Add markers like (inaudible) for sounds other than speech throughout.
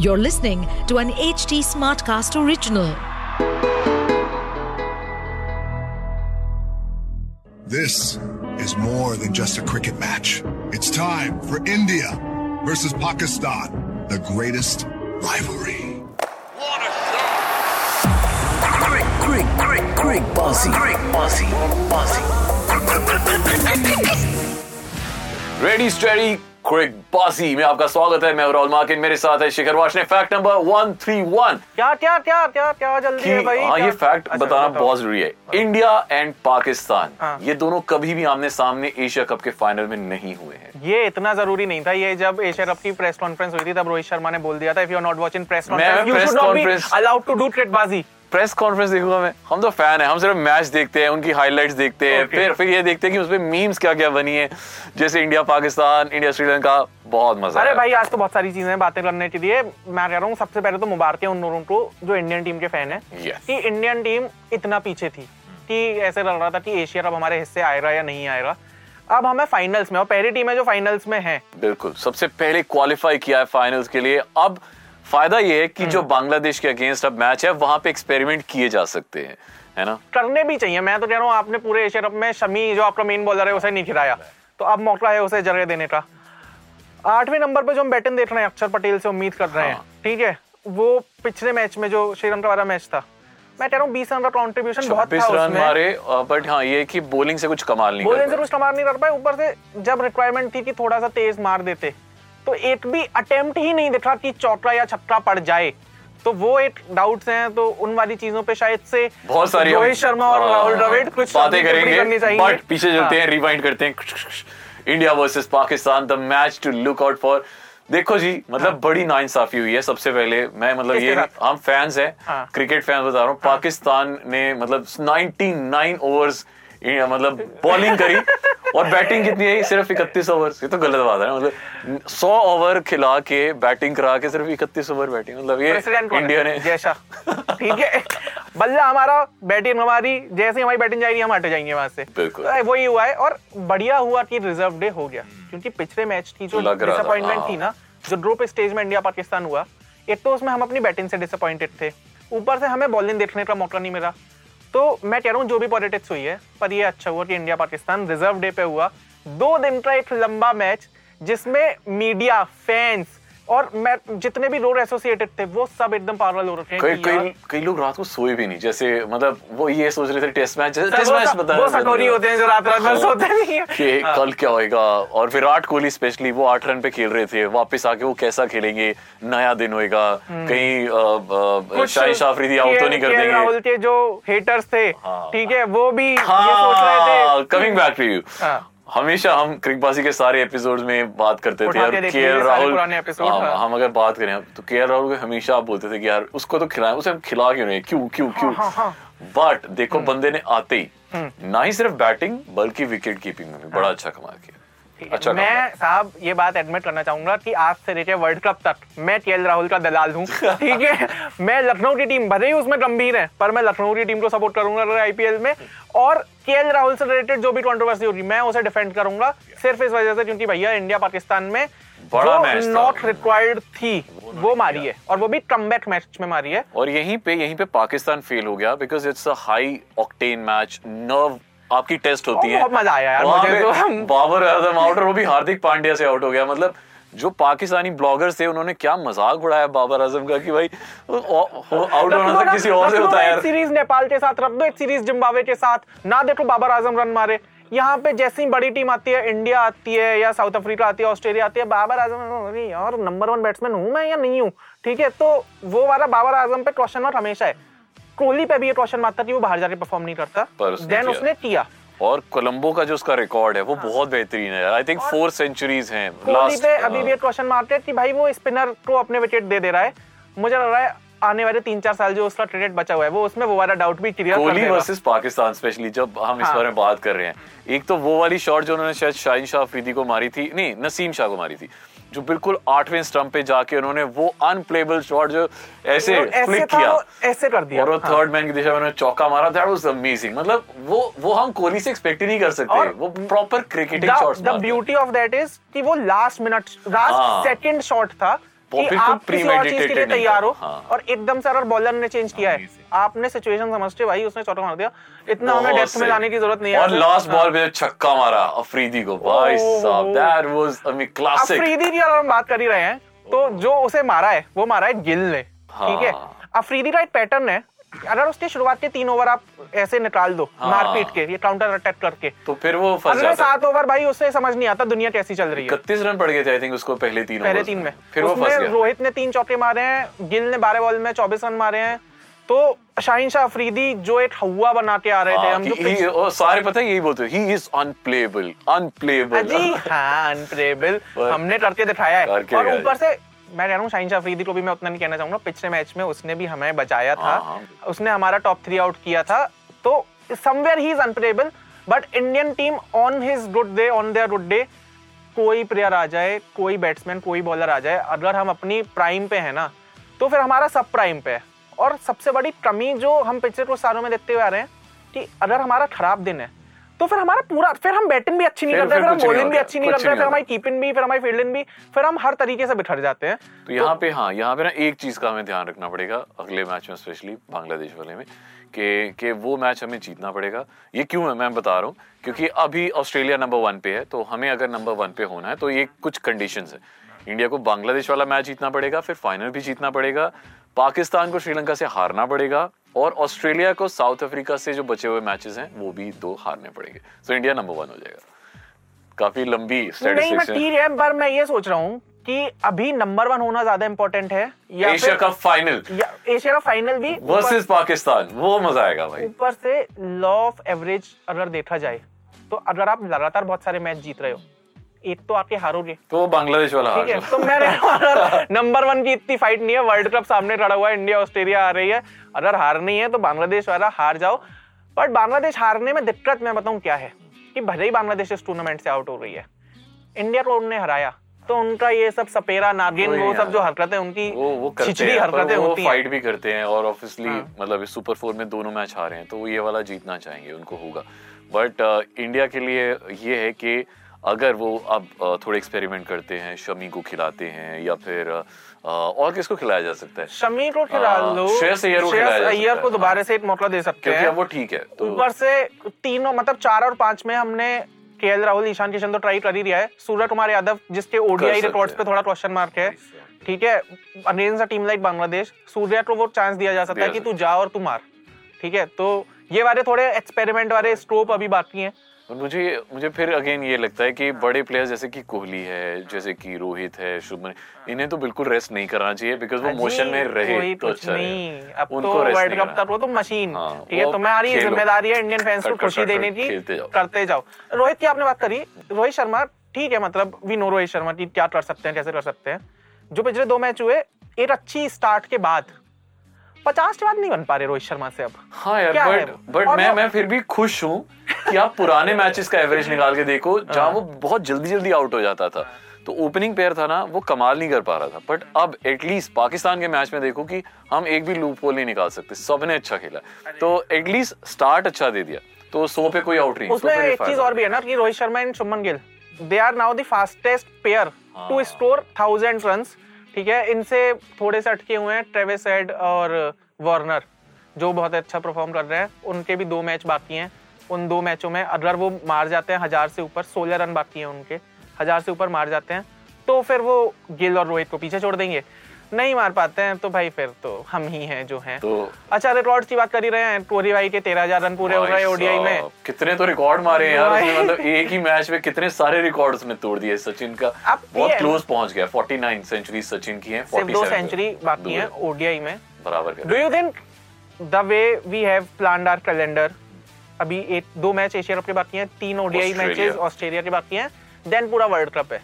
You're listening to an HT Smartcast original. This is more than just a cricket match. It's time for India versus Pakistan, the greatest rivalry. What a shot! Crick, crick, bossy, crick, bossy, bossy. Ready, steady, cric bossy में आपका स्वागत है। मैं roll मार्किन मेरे साथ है शिखर वाश ने फैक्ट नंबर 131 क्या क्या क्या क्या क्या जल्दी है भाई? हाँ ये फैक्ट अच्छा, बताना बहुत ज़रूरी है। इंडिया एंड पाकिस्तान हाँ। ये दोनों कभी भी आमने सामने एशिया कप के फाइनल में नहीं हुए हैं। ये इतना ज़रूरी नहीं था। ये जब एशिया कप की प्रेस कॉन्फ्रेंस हुई थी तब रोहित शर्मा ने बोल दिया था if you are not watching press conference you should not be allowed to do क्रिकेटबाजी press conference देखूँगा मैं। हम तो फ़ैन है हम सिर्फ़ मैच देखते हैं उनकी हाइलाइट्स देखते हैं Okay. फिर फिर ये देखते हैं कि उसमें मीम्स क्या क्या बनी है। जैसे इंडिया पाकिस्तान इंडिया श्रीलंका बहुत मज़ा अरे भाई आज तो बहुत सारी चीज़ें बातें करने के लिए। मैं कह रहा हूँ सबसे पहले तो मुबारक है उन लोगों को जो इंडियन टीम के फ़ैन है। Yes. कि इंडियन टीम इतना पीछे थी कि ऐसे लग रहा था कि एशिया कप हमारे हिस्से आएगा या नहीं आएगा अब हमें फाइनल्स में और पहली टीम है जो फाइनल्स में है। बिल्कुल सबसे पहले क्वालिफाई किया है फाइनल्स के लिए। अब फ़ायदा ये है कि जो हम्म। बांग्लादेश के अगेंस्ट अब मैच है वहाँ पे एक्सपेरिमेंट किए जा सकते हैं है ना? करने भी चाहिए। मैं तो कह रहा हूँ आपने पूरे एशिया कप में शमी जो आपका मेन बॉलर है उसे नहीं खिलाया। तो अब मौका है उसे जगह देने का। आठवें नंबर पे जो हम बैटिंग देख रहे हैं अक्षर पटेल से उम्मीद कर रहे हैं हाँ। ठीक है? वो पिछले मैच में जो श्रीलंका वाला मैच था। मैं कह रहा हूँ बीस रन का कॉन्ट्रीब्यूशन बहुत था रन उसमें। मारे बट हाँ ये कि बॉलिंग से कुछ कमाल नहीं बॉलिंग से। कुछ कमाल नहीं कर पाए। ऊपर से जब रिक्वायरमेंट थी कि थोड़ा सा तेज मार देते तो एक भी अटेम्प्ट ही नहीं दिखा कि चौका या छक्का पड़ जाए तो वो एक डाउट्स हैं तो उन वाली चीज़ों पे शायद से बहुत सारी रोहित शर्मा और हाँ, राहुल द्रविड़ कुछ बातें करेंगे बट पीछे चलते हाँ। हैं रिवाइंड करते हैं India versus Pakistan the match to look out for देखो जी मतलब हाँ। बड़ी नाइंसाफी हुई है सबसे पहले मैं मतलब हाँ। ये? हम फैंस हैं हाँ। क्रिकेट फैंस बता रहा हूँ हाँ। पाकिस्तान ने मतलब 99 ओवर्स मतलब बॉलिंग करी (laughs) और बैटिंग कितनी है? सिर्फ़ इकतीस ओवर ये तो गलत बात है मतलब 100 ओवर खिला के बैटिंग करा के सिर्फ़ इकतीस ओवर बैटिंग। मतलब ये इंडिया ने। जैसा ठीक है। बल्ला हमारा बैटिंग हमारी जैसे हमारी बैटिंग जाएगी हम हट जाएँगे वहाँ से। बिल्कुल। तो वही हुआ है और बढ़िया हुआ कि रिज़र्व डे हो गया। क्योंकि पिछले मैच की जो डिसअपॉइंटमेंट हाँ। थी। ना जो ग्रुप स्टेज में इंडिया पाकिस्तान हुआ एक तो उसमें हम अपनी बैटिंग से डिसअपॉइंटेड थे। ऊपर से हमें बॉलिंग देखने का मौका नहीं मिला। तो मैं कह रहा हूँ, जो भी पॉलिटिक्स हुई है, पर ये अच्छा हुआ कि इंडिया पाकिस्तान रिज़र्व डे पे हुआ। दो दिन का एक लंबा मैच जिसमें मीडिया फैंस और मैं जितने भी लोग एसोसिएटेड थे वो सब एकदम पागल हो रखे हैं कई कई कई लोग रात को सोए भी नहीं जैसे मतलब वो ये सोच रहे थे test match sir, test match बता वो सटोरी होते हैं जो रात रात भर सोते नहीं है। कि हाँ। कल क्या होएगा? और विराट कोहली स्पेशली वो आठ रन पे खेल रहे थे वापस आके वो कैसा खेलेंगे? नया दिन होएगा। कहीं कुछ शाहिद शाह अफरीदी आउट तो नहीं कर के राहुल देंगे। के जो हेटर्स थे हाँ। ठीक है वो भी ये सोच रहे हाँ थे। कमिंग बैक टू यू हाँ। हमेशा हम क्रिकबाजी के सारे एपिसोड में बात करते थे यार और के सारे राहुल हम, हाँ। हम अगर बात करें तो के एल राहुल हमेशा आप बोलते थे कि यार उसको तो खिलाए उसे हम खिला क्यों नहीं क्यों क्यों क्यों हाँ, हाँ। बट देखो हम्म। बंदे ने आते ही ना ही सिर्फ़ बैटिंग बल्कि विकेट कीपिंग में भी बड़ा अच्छा कमा किया है। अच्छा मैं साहब ये बात एडमिट करना चाहूँगा कि आज से लेके वर्ल्ड कप तक मैं केएल राहुल का दलाल हूँ (laughs) ठीक है? मैं लखनऊ की टीम भले ही उसमें गंभीर है पर मैं लखनऊ की टीम को सपोर्ट करूँगा अगर आईपीएल में। और केएल राहुल से रिलेटेड जो भी कंट्रोवर्सी होगी मैं उसे डिफेंड करूँगा सिर्फ़ इस वजह से क्योंकि भैया इंडिया पाकिस्तान में था। नॉट रिक्वायर्ड थी वो मारी है। और वो भी कमबैक मैच में मारी है। और यहीं पे यहीं पे पाकिस्तान फेल हो गया because it's a high octane match nerve आपकी टेस्ट होती है। मज़ा आया यार मुझे तो। बाबर आज़म आउट और वो भी हार्दिक पांड्या से आउट हो गया। मतलब जो पाकिस्तानी ब्लॉगर्स थे उन्होंने क्या मज़ाक उड़ाया बाबर आज़म का कि भाई आउट होना था किसी और से होता है यार। सीरीज़ नेपाल के साथ रख दो एक सीरीज़ जिम्बाब्वे के साथ। ना देखो बाबर आज़म रन मारे। यहाँ पे जैसी बड़ी टीम आती है इंडिया आती है या साउथ अफ्रीका आती है ऑस्ट्रेलिया आती है बाबर आज़म यार नंबर वन बैट्समैन हूँ मैं या नहीं हूँ? ठीक है तो वो वाला बाबर आज़म पे क्वेश्चन मार्क हमेशा है। कोहली पे भी ये क्वेश्चन मार्क था कि वो बाहर जाके परफॉर्म नहीं करता। देन किया। उसने किया। और कोलंबो का जो उसका रिकॉर्ड है वो बहुत बेहतरीन है। आई थिंक फोर सेंचुरीज हैं लास्ट पे अभी भी एक क्वेश्चन मार्क है कि भाई वो स्पिनर को अपने विकेट दे दे रहा है। मुझे लग रहा है आने वाले तीन चार साल जो उसका क्रिकेट बचा हुआ है वो उसमें वो वाला डाउट भी clear Kohli versus Pakistan specially जब हम इस हाँ। बारे में बात कर रहे हैं। एक तो वो वाली शॉट जो उन्होंने शायद शाहिन शाह अफरीदी को मारी थी नहीं नसीम शाह को मारी थी जो बिल्कुल आठवें स्टंप पे जाके उन्होंने वो अनप्लेबल शॉट जो ऐसे क्लिक फ्लिक किया। ऐसे कर दिया। और वो हाँ। थर्ड मैन की दिशा में उन्होंने चौका मारा। दैट वाज अमेजिंग मतलब वो वो हम कोहली से एक्सपेक्ट ही नहीं कर सकते। वो proper cricketing shots the beauty of that is कि वो लास्ट मिनट हाँ। लास्ट सेकंड शॉट था। कि आप किसी और चीज़ के लिए तैयार हो। हाँ। और एकदम से अगर बॉलर ने चेंज किया है आपने सिचुएशन समझते भाई उसने चौका मार दिया। इतना हमें डेप्थ में लाने की ज़रूरत नहीं है। और लास्ट। बॉल पे छक्का मारा अफरीदी को। भाई साहब that was I mean classic Afridi की अगर हम बात कर ही रहे हैं तो जो उसे मारा है वो मारा है गिल ने। ठीक है? हाँ। अफरीदी का एक पैटर्न है अगर उसके शुरुआत के तीन ओवर आप ऐसे निकाल दो हाँ। मारपीट के ये काउंटर अटैक करके। तो फिर वो फंस अगले सात ओवर भाई उसे समझ नहीं आता दुनिया कैसी चल रही है। इकतीस रन पड़ गए थे आई थिंक उसको पहले तीन पहले तीन में। फिर वो फंस गया। रोहित ने तीन चौके मारे हैं गिल ने बारह बॉल में चौबीस रन मारे हैं। तो शाहिन शाह अफरीदी जो एक हवा बना के आ रहे थे हाँ, हम जो he- और सारे पता है यही बोलते ही इज़ अनप्लेबल अनप्लेबल जी हाँ अनप्लेबल हमने करके दिखाया है। और ऊपर से मैं कह रहा हूँ शाहीन शाह अफरीदी को भी मैं उतना नहीं कहना चाहूँगा। पिछले मैच में उसने भी हमें बचाया था। हाँ, हाँ। उसने हमारा टॉप थ्री आउट किया था। तो somewhere he is unplayable but Indian team on his good day on their good day कोई प्लेयर आ जाए कोई बैट्समैन कोई बॉलर आ जाए अगर हम अपनी प्राइम पे है ना तो फिर हमारा सब प्राइम पे है। और सबसे बड़ी कमी जो हम पिछले कुछ सालों में देखते हुए आ रहे हैं कि अगर हमारा खराब दिन है तो फिर हमारा पूरा फिर हम बैटिंग भी अच्छी नहीं करते फिर हम बॉलिंग भी अच्छी नहीं करते फिर हमारी कीपिंग भी फिर हमारी फील्डिंग भी फिर हम हर तरीके से बिखर जाते हैं। तो यहाँ पे हाँ यहाँ पे ना एक चीज़ का हमें ध्यान रखना पड़ेगा अगले मैच में स्पेशली बांग्लादेश वाले में कि कि वो मैच हमें जीतना पड़ेगा। ये क्यों है? मैं बता रहा हूँ क्योंकि अभी ऑस्ट्रेलिया नंबर वन पे है तो हमें अगर नंबर वन पे होना है तो ये कुछ कंडीशन है। इंडिया को बांग्लादेश वाला मैच जीतना पड़ेगा फिर फाइनल भी जीतना पड़ेगा। पाकिस्तान को श्रीलंका से हारना पड़ेगा। और ऑस्ट्रेलिया को साउथ अफ्रीका से जो बचे हुए मैचेस हैं वो भी दो हारने पड़ेंगे। तो इंडिया नंबर वन हो जाएगा। काफ़ी लंबी नहीं मैं है। ठीक है पर मैं ये सोच रहा हूँ कि अभी नंबर वन होना ज़्यादा इंपॉर्टेंट है या एशिया फिर का फाइनल या एशिया का फाइनल भी वर्सेस पाकिस्तान वो मज़ा आएगा भाई। ऊपर से लॉ ऑफ़ एवरेज अगर देखा जाए तो अगर आप लगातार बहुत सारे मैच जीत रहे हो एक तो आके हारोगे तो बांग्लादेश वाला ठीक है तो मैं नंबर वन की इतनी फाइट नहीं है वर्ल्ड कप सामने खड़ा हुआ है इंडिया ऑस्ट्रेलिया आ रही है। अगर हारनी है तो बांग्लादेश वाला हार जाओ। बट बांग्लादेश हारने में दिक्कत मैं बताऊँ क्या है? कि भले ही बांग्लादेश इस टूर्नामेंट से आउट हो रही है। इंडिया को उनने हराया। तो उनका ये सब सपेरा नागिन वो सब। जो हरकतें उनकी वो वो करते हैं हरकतें वो होती हैं। फाइट भी करते हैं और ऑब्वियसली हाँ। मतलब इस सुपर फोर में दोनों मैच हारे हैं तो ये वाला जीतना चाहेंगे उनको होगा। बट इंडिया के लिए ये है कि अगर वो अब थोड़े एक्सपेरिमेंट करते हैं शमी को खिलाते हैं या फिर और किसको खिलाया जा सकता है? शमी को खिला लो। श्रेयस अय्यर को खिलाया जा अय्यर सकता को दोबारा। से एक मौका दे सकते हैं। वो ठीक है तो ऊपर से तीनों मतलब चार और पाँच में हमने के राहुल ईशान किशन तो ट्राई कर ही दिया है। सूर्य कुमार यादव जिसके ओडीआई रिकॉर्ड्स पे थोड़ा क्वेश्चन मार्क है ठीक है? Against a team like Bangladesh. Surya को वो चांस दिया जा सकता है कि तू जा और तू मार ठीक है? तो ये वाले थोड़े एक्सपेरिमेंट वाले स्कोप अभी बाकी हैं। मुझे मुझे फिर अगेन ये लगता है कि बड़े प्लेयर्स जैसे कि कोहली है जैसे कि रोहित है शुभमन इन्हें तो बिल्कुल रेस्ट नहीं करना चाहिए बिकॉज़ वो मोशन में रहे तो अच्छा नहीं। अब तो वर्ल्ड कप तक वो तो मशीन हाँ, ठीक है तुम्हारी। ज़िम्मेदारी है इंडियन फैंस को खुशी देने की। करते जाओ। रोहित की आपने बात करी? रोहित शर्मा ठीक है मतलब वी नो रोहित शर्मा की क्या कर सकते हैं कैसे कर सकते हैं। जो पिछले दो मैच हुए एक अच्छी स्टार्ट के बाद पचास के बाद नहीं बन पा रहे रोहित शर्मा से अब। हाँ यार बट बट मैं मैं फिर भी खुश हूँ कि आप पुराने मैचेस का एवरेज निकाल के देखो जहाँ वो बहुत जल्दी जल्दी आउट हो जाता था। तो ओपनिंग पेयर था ना वो कमाल नहीं कर पा रहा था। बट अब एटलीस्ट पाकिस्तान के मैच में देखो कि हम एक भी लूप होल नहीं निकाल सकते। सबने अच्छा खेला। तो एटलीस्ट स्टार्ट अच्छा दे दिया। तो सौ पे कोई आउट नहीं। उसमें एक चीज़ और भी है ना कि Rohit Sharma and Shubman Gill they are now the fastest pair to. Score thousand run ठीक है, इनसे थोड़े से अटके हुए हैं ट्रेविस हेड और वार्नर जो बहुत अच्छा परफॉर्म कर रहे हैं। उनके भी दो मैच बाकी हैं। उन दो मैचों में अगर वो मार जाते हैं हज़ार से ऊपर, सोलह रन बाकी हैं उनके, हज़ार से ऊपर मार जाते हैं तो फिर वो गिल और रोहित को पीछे छोड़ देंगे। नहीं मार पाते हैं तो भाई फिर तो हम ही हैं जो हैं। तो अच्छा रिकॉर्ड की बात कर ही रहे हैं कोहली भाई के तेरह हज़ार रन पूरे हो गए ओडीआई में। कितने तो रिकॉर्ड मारे हैं यार उसने। मतलब एक ही मैच में कितने सारे रिकॉर्ड उसने तोड़ दिए सचिन का। अब बहुत क्लोज पहुँच गया 49 सेंचुरी सचिन की है सिर्फ़ दो सेंचुरी बाकी हैं ओडीआई में। बराबर do you think the way we have planned our calendar अभी एक दो मैच एशिया कप के बाकी हैं तीन ओडीआई। मैचेस ऑस्ट्रेलिया के बाकी हैं देन पूरा वर्ल्ड कप है।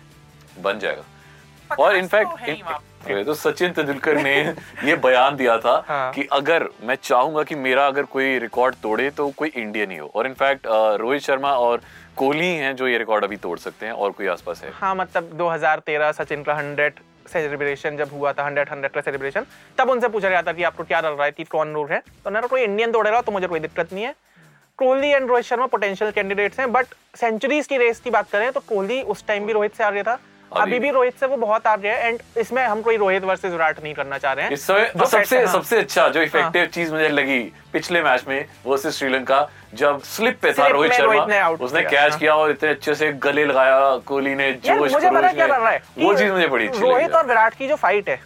बन जाएगा। और इनफैक्ट वहाँ तो सचिन तेंदुलकर ने ये बयान दिया था हाँ। कि अगर मैं चाहूँगा कि मेरा अगर कोई रिकॉर्ड तोड़े तो कोई इंडियन ही हो। और इनफैक्ट रोहित शर्मा और कोहली हैं जो ये रिकॉर्ड अभी तोड़ सकते हैं और कोई आसपास है। हाँ मतलब 2013 सचिन का हंड्रेड सेलिब्रेशन जब हुआ था हंड्रेड हंड्रेड का सेलिब्रेशन तब उनसे पूछा गया था कि आपको क्या लग रहा है कि कौन रूल है? तो उन्होंने कोई इंडियन तोड़ेगा तो मुझे कोई दिक्कत नहीं है। Kohli and Rohit Sharma potential candidates हैं बट सेंचुरीज की रेस की बात करें तो कोहली उस टाइम भी रोहित से आ गया था। अभी भी रोहित से वो बहुत आ रहे हैं एंड इसमें हम कोई रोहित वर्सेस विराट नहीं करना चाह रहे हैं इस समय जो सबसे हाँ। सबसे अच्छा जो इफ़ेक्टिव चीज़ मुझे लगी पिछले मैच में वर्सेस श्रीलंका जब स्लिप पे था रोहित शर्मा उसने कैच हाँ। किया और इतने अच्छे से गले लगाया कोहली ने जोश मुझे पता क्या में। लग रहा है वो चीज़ मुझे बड़ी रोहित और विराट की जो फाइट है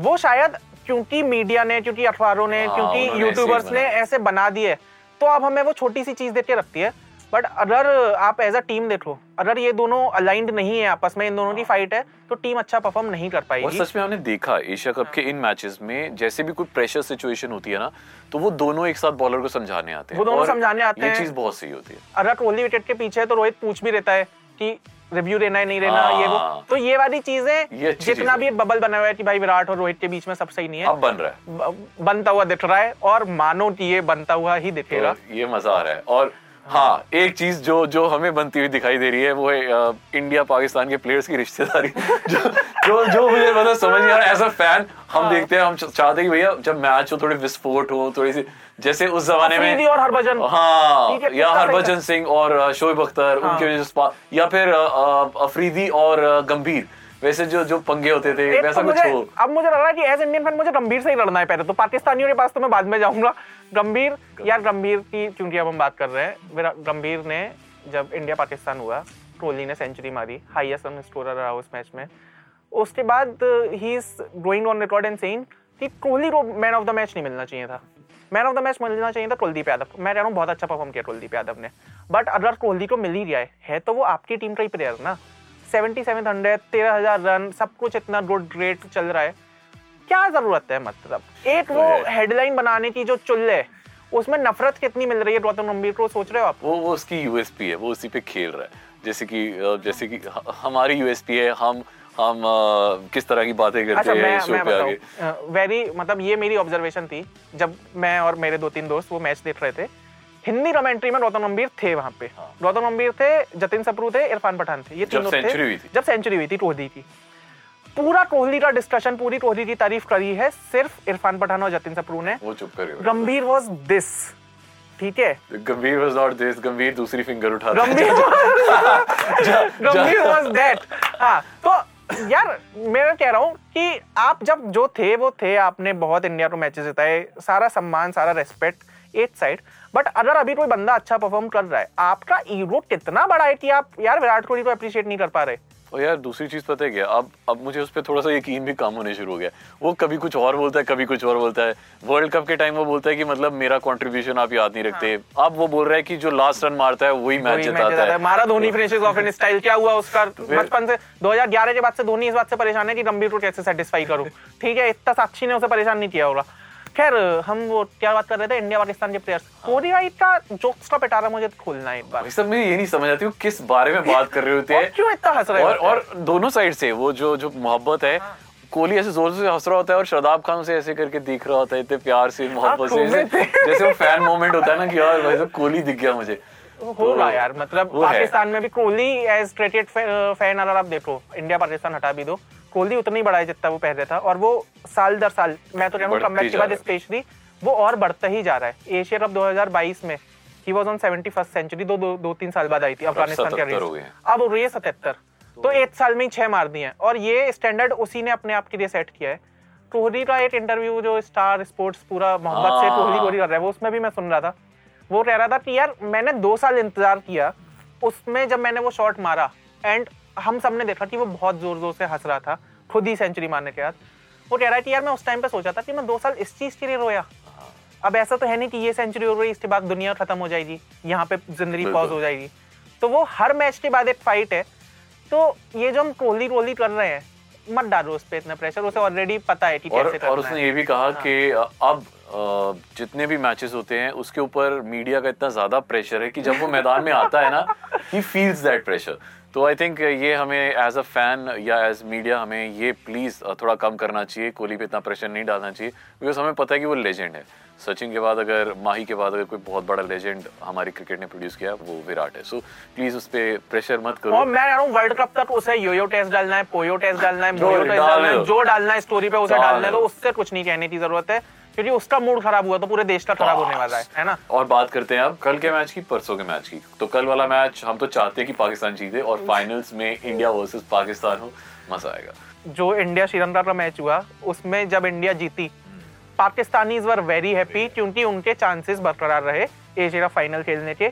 वो शायद क्योंकि मीडिया ने क्योंकि अखबारों ने हाँ, क्योंकि यूट्यूबर्स ने ऐसे बना दिए तो अब हमें वो छोटी सी चीज़ देख के रखती है बट अगर आप एज अ टीम देखो अगर ये दोनों अलाइंड नहीं है आपस में इन दोनों की फाइट है तो टीम अच्छा परफॉर्म नहीं कर और पाएगी सच में हमने देखा एशिया कप के इन मैचेस में जैसे भी कोई प्रेशर सिचुएशन होती है ना तो वो दोनों एक साथ बॉलर को समझाने आते हैं। वो दोनों समझाने आते ये हैं। चीज़ बहुत सही होती है। अगर कोहली विकेट के पीछे है तो रोहित पूछ भी रहता है कि रिव्यू देना है नहीं देना ये वो। हाँ। तो ये वाली ये चीज़ें जितना भी बबल बना हुआ है कि भाई विराट और रोहित के बीच में सब सही नहीं है। अब बन रहा है। बनता हुआ दिख रहा है और मानो कि ये बनता हुआ ही दिखेगा। तो ये मज़ा आ रहा है। और हाँ एक चीज़ जो जो हमें बनती हुई दिखाई दे रही है वो है अ, इंडिया पाकिस्तान के प्लेयर्स की रिश्तेदारी (laughs) जो जो जो मुझे मतलब समझ नहीं आ रहा एज अ फ़ैन हम हाँ। देखते हैं हम चाहते हैं कि भैया जब मैच हो थोड़े विस्फोट हो थोड़ी सी जैसे उस जमाने में और हरभजन हाँ या हरभजन सिंह और शोएब अख्तर हाँ। उनके या फिर अफरीदी और गंभीर वैसे जो जो पंगे होते थे वैसा कुछ हो। अब मुझे लग रहा है कि एज इंडियन फ़ैन मुझे गंभीर से ही लड़ना है पहले। तो पाकिस्तानियों के पास तो मैं बाद में जाऊँगा। गंभीर यार गंभीर की क्योंकि अब हम बात कर रहे हैं गंभीर ने जब इंडिया पाकिस्तान हुआ कोहली ने सेंचुरी मारी हाईएस्ट रन स्कोरर रहा उस मैच में। उसके बाद he is going on record and saying कि कोहली को मैन ऑफ़ द मैच नहीं मिलना चाहिए था। मैन ऑफ़ द मैच मिलना चाहिए था कुलदीप यादव। मैं कह रहा हूँ बहुत अच्छा परफॉर्म किया कुलदीप यादव ने। बट अगर कोहली को मिल ही गया है, है तो वो आपकी टीम का ही प्लेयर ना। सेवेंटी सेवन हंड्रेड तेरह हज़ार रन सब कुछ इतना गुड ग्रेट चल रहा है। क्या ज़रूरत है मतलब? एक वो हेडलाइन बनाने की जो चुल्ल उसमें नफरत कितनी मिल रही है गौतम गंभीर को? सोच रहे हो आप? वो वो उसकी यूएसपी है वो उसी पे खेल रहा है। जैसे कि जैसे कि हमारी यूएसपी है हम हम अ, किस तरह की बातें करते अच्छा हैं शो पे आगे? वेरी मतलब ये मेरी ऑब्जर्वेशन थी जब मैं और मेरे दो तीन दोस्त वो मैच देख रहे थे हिंदी कमेंट्री में गौतम गंभीर थे वहाँ पे। गौतम गंभीर थे जतिन सप्रू थे इरफान पठान थे। ये हाँ। जब तीनों थे। जब सेंचुरी हुई थी कोहली की। पूरा कोहली का डिस्कशन पूरी कोहली की तारीफ़ करी है सिर्फ़ इरफान पठान और जतिन सप्रू ने। वो चुप कर गंभीर वॉज़ दिस ठीक है? गंभीर वाज नॉट दिस गंभीर दूसरी फिंगर उठा गंभीर (laughs) गंभीर वाज दैट हाँ तो यार मैं कह रहा हूँ कि आप जब जो थे वो थे आपने बहुत इंडिया को मैचेस जिताए सारा सम्मान सारा रेस्पेक्ट एट साइड बट अगर अभी कोई बंदा अच्छा परफॉर्म कर रहा है आपका ईगो कितना बड़ा है कि आप यार विराट कोहली को अप्रिशिएट नहीं कर पा रहे? और यार दूसरी चीज़ पता है क्या? अब अब मुझे उस पर थोड़ा सा यकीन भी कम होने शुरू हो गया वो कभी कुछ और बोलता है कभी कुछ और बोलता है। वर्ल्ड कप के टाइम वो बोलता है कि मतलब मेरा कंट्रीब्यूशन आप याद नहीं रखते। हाँ। अब वो बोल रहा है कि जो लास्ट रन मारता है वही मैच जिताता है। है। मारा Dhoni finishes off in style क्या हुआ उसका? बचपन से 2011 के बाद से धोनी इस बात से परेशान है कि गंभीर को कैसे सेटिस्फाई करूँ। ठीक है इतना साक्षी ने उसे परेशान नहीं किया होगा। खैर हम वो क्या बात कर रहे थे? इंडिया पाकिस्तान के प्लेयर्स कोहली भाई का जोक्स का पिटारा मुझे खोलना है एक बार। भाई साहब मैं ये नहीं समझ आती किस बारे में बात कर रहे होते हैं। क्यों इतना हंस रहे और और दोनों साइड से वो जो जो मोहब्बत है हाँ। कोहली ऐसे ज़ोर से हंस रहा होता है और शदाब खान से ऐसे करके देख रहा होता है इतने प्यार से मोहब्बत से। जैसे जैसे वो फ़ैन मोमेंट होता है ना कि यार भाई साहब कोहली दिख गया मुझे। होगा तो यार मतलब पाकिस्तान में भी कोहली एज क्रिकेट फ़ैन अगर आप देखो इंडिया पाकिस्तान हटा भी दो। कोहली उतना ही है जितना वो पहले था और वो साल दर साल मैं तो कहूँ बढ़ते कमबैक के बाद स्पेशली वो और बढ़ता ही जा रहा है। एशिया कप 2022 में he was on 71st century दो दो दो तीन साल बाद आई थी अफ़गानिस्तान के 77 हो गए अगेंस्ट। हैं। अब हो रही है सतहत्तर। तो एक साल में ही छह मार दिए हैं और ये स्टैंडर्ड उसी ने अपने आप के लिए सेट किया है। कोहली का एक इंटरव्यू जो स्टार स्पोर्ट्स पूरा मोहब्बत से हाँ। कोहली कोहली कर रहा है वो उसमें भी मैं सुन रहा था। वो कह रहा था कि यार मैंने दो साल इंतज़ार किया उसमें जब मैंने वो शॉट मारा एंड हम सबने देखा कि वो बहुत ज़ोर ज़ोर से हंस रहा था खुद ही सेंचुरी मारने के बाद। वो कह रहा है कि यार मैं उस टाइम पे सोचा था कि मैं दो साल इस चीज़ के लिए रोया। अब ऐसा तो है नहीं कि ये सेंचुरी हो गई इसके बाद दुनिया खत्म हो जाएगी यहाँ पे ज़िंदगी पॉज हो जाएगी। तो वो हर मैच के बाद एक फाइट है। तो ये जो हम कोहली कोहली कर रहे हैं मत डालो उस पे इतना प्रेशर उसे ऑलरेडी पता है कि और कैसे और उसने है। ये भी कहा कि अब जितने भी मैचेस होते हैं उसके ऊपर मीडिया का इतना ज़्यादा प्रेशर है कि जब वो मैदान में आता है ना ही फील्स दैट प्रेशर तो आई थिंक ये हमें एज अ फ़ैन या एज मीडिया हमें ये प्लीज़ थोड़ा कम करना चाहिए कोहली पे इतना प्रेशर नहीं डालना चाहिए बिकॉज़ हमें पता है कि वो लेजेंड है। सचिन के बाद अगर माही के बाद अगर कोई बहुत बड़ा लेजेंड हमारी क्रिकेट ने प्रोड्यूस किया वो विराट है। सो प्लीज़ उस पर प्रेशर मत करो। और मैं कह रहा हूँ वर्ल्ड कप तक उसे योयो टेस्ट डालना है पोयो टेस्ट डालना है जो डालना है है स्टोरी पे उसे डालना दो दो। उससे कुछ नहीं कहने की ज़रूरत है। क्योंकि उसका मूड खराब हुआ तो पूरे देश का खराब होने वाला है है ना? और बात करते हैं अब कल के मैच की परसों के मैच की। तो कल वाला मैच हम तो चाहते हैं कि पाकिस्तान जीते और फाइनल्स में इंडिया वर्सेस पाकिस्तान हो मज़ा आएगा। जो इंडिया श्रीलंका का मैच हुआ उसमें जब इंडिया जीती पाकिस्तानीज वर वेरी हैप्पी क्योंकि उनके चांसेस बरकरार रहे एशिया फाइनल खेलने के।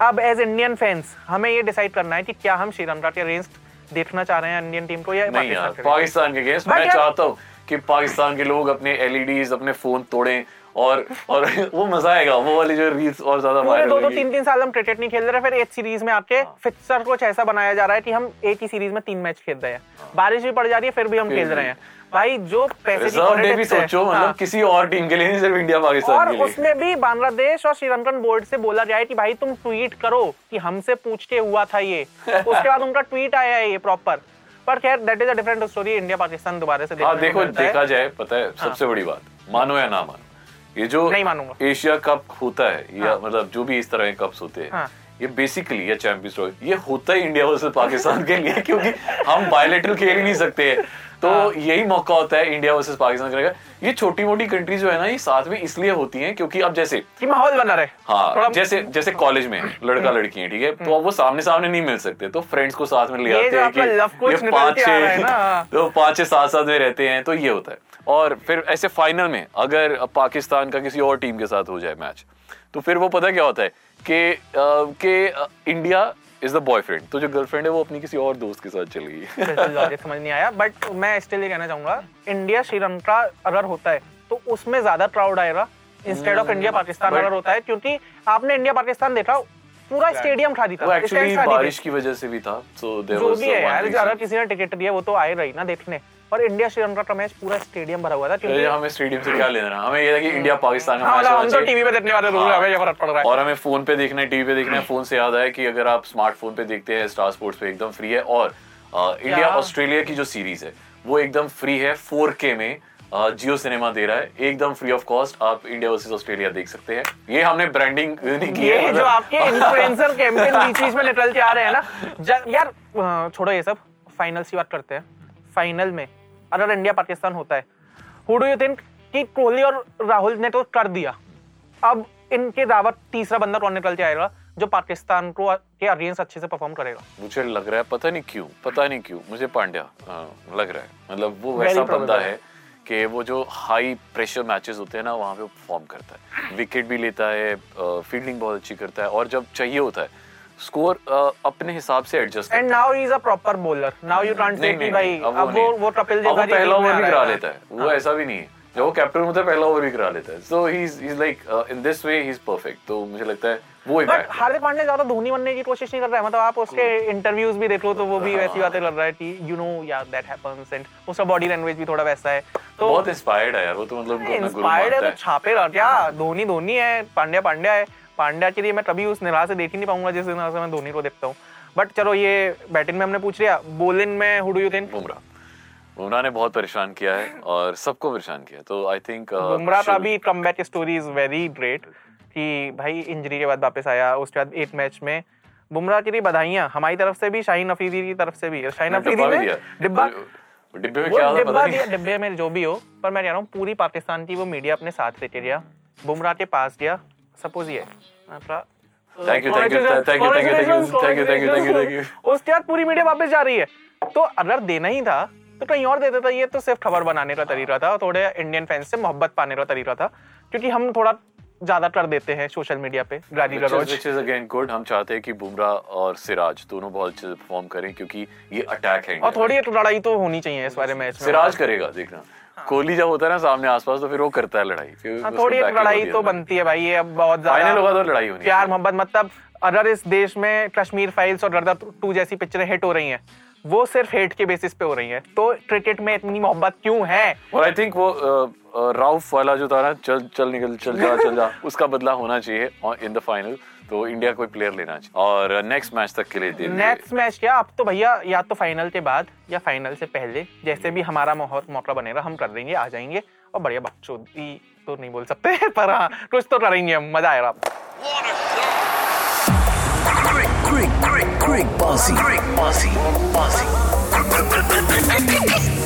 अब एज इंडियन फैंस हमें ये डिसाइड करना है कि क्या हम श्रीलंका के अगेंस्ट देखना चाह रहे हैं इंडियन टीम को या? पाकिस्तान के अगेंस्ट मैं चाहता हूँ। कि पाकिस्तान के लोग अपने एलईडीज अपने फ़ोन तोड़ें और और वो मज़ा आएगा वो वाली जो रील्स और ज़्यादा वायरल दो दो। तीन तीन साल हम क्रिकेट नहीं खेल रहे फिर एक सीरीज़ में आके हाँ। फिक्सर कुछ ऐसा बनाया जा रहा है कि हम एक ही सीरीज़ में तीन मैच खेल रहे हैं। बारिश भी पड़ जा रही है फिर भी हम खेल रहे हैं। भाई जो पैसे की भी सोचो मतलब हाँ। किसी और टीम के लिए नहीं सिर्फ़ इंडिया पाकिस्तान और के लिए। उसमें भी बांग्लादेश और श्रीलंकन बोर्ड से बोला जाए कि भाई तुम ट्वीट करो कि हमसे पूछ के हुआ था ये। (laughs) उसके बाद उनका ट्वीट आया है ये प्रॉपर पर खैर that is a different story India Pakistan दोबारा से देखा हाँ देखो देखा जाए पता है सबसे बड़ी बात मानो या ना मानो ये जो नहीं मानूँगा। एशिया कप होता है या हाँ। मतलब जो भी इस तरह के कप्स होते हैं हाँ। ये बेसिकली या चैंपियंस ट्रॉफी ये होता है इंडिया वर्सेस पाकिस्तान के लिए (laughs) क्योंकि हम बायोलेटरल खेल ही नहीं सकते हैं तो हाँ। यही मौका होता है इंडिया वर्सेस पाकिस्तान करेगा ये छोटी मोटी कंट्रीज़ जो है ना ये साथ में इसलिए होती हैं क्योंकि अब जैसे कि माहौल बना रहे। हाँ जैसे जैसे कॉलेज में लड़का लड़की है ठीक है? तो अब वो सामने सामने नहीं मिल सकते तो फ्रेंड्स को साथ में ले आते हैं कि पाँच के। छह तो पाँच छह साथ साथ में रहते हैं तो ये होता है। और फिर ऐसे फाइनल में अगर पाकिस्तान का किसी और टीम के साथ हो जाए मैच तो फिर वो पता क्या होता है कि कि इंडिया इज़ द बॉयफ्रेंड तो जो गर्लफ्रेंड है वो अपनी किसी और दोस्त के साथ चली गई। लॉजिक समझ नहीं आया बट मैं स्टिल ये कहना चाहूँगा इंडिया श्रीलंका अगर होता है तो उसमें ज़्यादा क्राउड आएगा इंस्टेड ऑफ़ इंडिया पाकिस्तान अगर होता है क्योंकि आपने इंडिया पाकिस्तान देखा पूरा स्टेडियम खाली था एक्चुअली बारिश की वजह से भी था सो देयर जो वाज भी है यार अगर किसी ने टिकट दिया वो तो आए रही ना देखने। और इंडिया श्रीलंका का मैच पूरा स्टेडियम भरा हुआ था क्योंकि हमें स्टेडियम से क्या लेना हमें ये था कि इंडिया पाकिस्तान का हाँ, मैच मतलब हम तो टीवी पे देखने वाले लोग हैं, हाँ। हमें ये फ़र्क पड़ रहा है। और हमें फ़ोन पे देखना है टीवी पे देखना है फ़ोन से याद आया कि अगर आप स्मार्टफ़ोन पे देखते हैं स्टार स्पोर्ट्स पे एकदम फ्री है और इंडिया ऑस्ट्रेलिया की जो सीरीज़ है वो एकदम फ्री है 4K में जियो सिनेमा दे रहा है एकदम फ्री ऑफ़ कॉस्ट आप इंडिया वर्सेस ऑस्ट्रेलिया देख सकते हैं। ये हमने ब्रांडिंग नहीं की ये है जो आपके इन्फ्लुएंसर कैंपेन बीच बीच में निकल के आ रहे हैं ना यार छोड़ो ये सब फाइनल्स की बात करते हैं। फाइनल में अगर इंडिया पाकिस्तान होता है। हु डू यू थिंक कि कोहली और राहुल ने तो कर दिया। अब इनके अलावा तीसरा बंदा कौन निकल के आएगा जो पाकिस्तान को के अगेंस्ट अच्छे से परफॉर्म करेगा? मुझे लग रहा है पता नहीं क्यों पता नहीं क्यों मुझे पांड्या हाँ, लग रहा है। मतलब वो वैसा बंदा है। है। कि वो जो हाई प्रेशर मैचेस होते हैं ना वहाँ पे परफॉर्म करता है। विकेट भी लेता है फील्डिंग बहुत अच्छी करता है और जब चाहिए होता है स्कोर अपने हिसाब से adjust and now is a proper bowler now you can't say कि भाई अब वो। वो कपिल देव वो का पहला ओवर भी करा लेता है। वो हाँ। ऐसा भी नहीं है। जब वो कैप्टन होता है पहला ओवर भी करा लेता है। So he is is like in this way he is perfect तो मुझे लगता है वो ही। बट हार्दिक पांड्या ज़्यादा धोनी बनने की कोशिश नहीं कर रहा है। मतलब आप उसके इंटरव्यूज़ भी देख लो तो वो भी वैसी बातें कर रहा है कि you know yeah that happens and उसका बॉडी लैंग्वेज भी थोड़ा वैसा है। तो बहुत इंस्पायर्ड है यार वो तो मतलब इंस्पायर्ड है तो छापेगा क्या धोनी धोनी है पांड्या पांड्या है। पांड्या के लिए मैं कभी उस निराश से देख ही नहीं पाऊँगा जिस निराश से मैं धोनी को देखता हूँ। बट चलो ये बैटिंग में हमने पूछ लिया। बॉलिंग में who do you think Bumrah. Bumrah ने बहुत परेशान किया है और सबको परेशान किया तो आई थिंक बुमराह का भी comeback story is very great कि भाई इंजरी के बाद वापस आया उसके बाद एक मैच में। बुमराह के लिए बधाइयाँ हमारी तरफ़ से भी शाहीन अफरीदी की तरफ़ से भी। शाहीन अफरीदी ने डिब्बा डिब्बे में क्या डिब्बा डिब्बे में जो भी हो पर मैं कह रहा हूँ पूरी पाकिस्तान की वो मीडिया अपने साथ लेके गया। बुमराह के पास गया। सपोज़ ये Thank you, thank you, thank you, thank you, thank you, thank you, thank you, thank you, thank you. उसके बाद पूरी मीडिया वापस जा रही है तो अगर देना ही था तो कहीं और देता ये तो सिर्फ़ खबर बनाने का तरीका था थोड़े इंडियन फैंस से मोहब्बत पाने का तरीका था क्योंकि हम थोड़ा ज़्यादा कर देते हैं सोशल मीडिया पे Which is- गलौज which is हम चाहते हैं कि बुमराह और सिराज दोनों बहुत अच्छे से परफॉर्म करें क्योंकि ये अटैक है और थोड़ी लड़ाई तो होनी चाहिए इस बारे में सिराज करेगा देखना कोहली जब होता है ना सामने आसपास तो फिर वो करता है लड़ाई। हाँ, थोड़ी एक लड़ाई तो बनती है भाई ये अब बहुत ज़्यादा तो लड़ाई होनी प्यार मोहब्बत मतलब अगर इस देश में कश्मीर फाइल्स और गदर टू जैसी पिक्चरें हिट हो रही हैं वो सिर्फ़ हेट के बेसिस पे हो रही है। तो क्रिकेट में इतनी मोहब्बत क्यों है? और आई थिंक वो राउफ वाला जो था ना चल चल निकल चल जा चल जा उसका बदला होना चाहिए इन द फाइनल तो इंडिया कोई प्लेयर लेना चाहिए और नेक्स्ट मैच तक के लिए नेक्स्ट मैच क्या अब तो भैया या तो फाइनल के बाद या फाइनल से पहले जैसे भी हमारा मौका मौका बनेगा हम कर देंगे आ जाएँगे और बढ़िया बकचोदी तो नहीं बोल सकते (laughs) पर हाँ कुछ तो करेंगे हम मज़ा आएगा bossy. Bossy, bossy.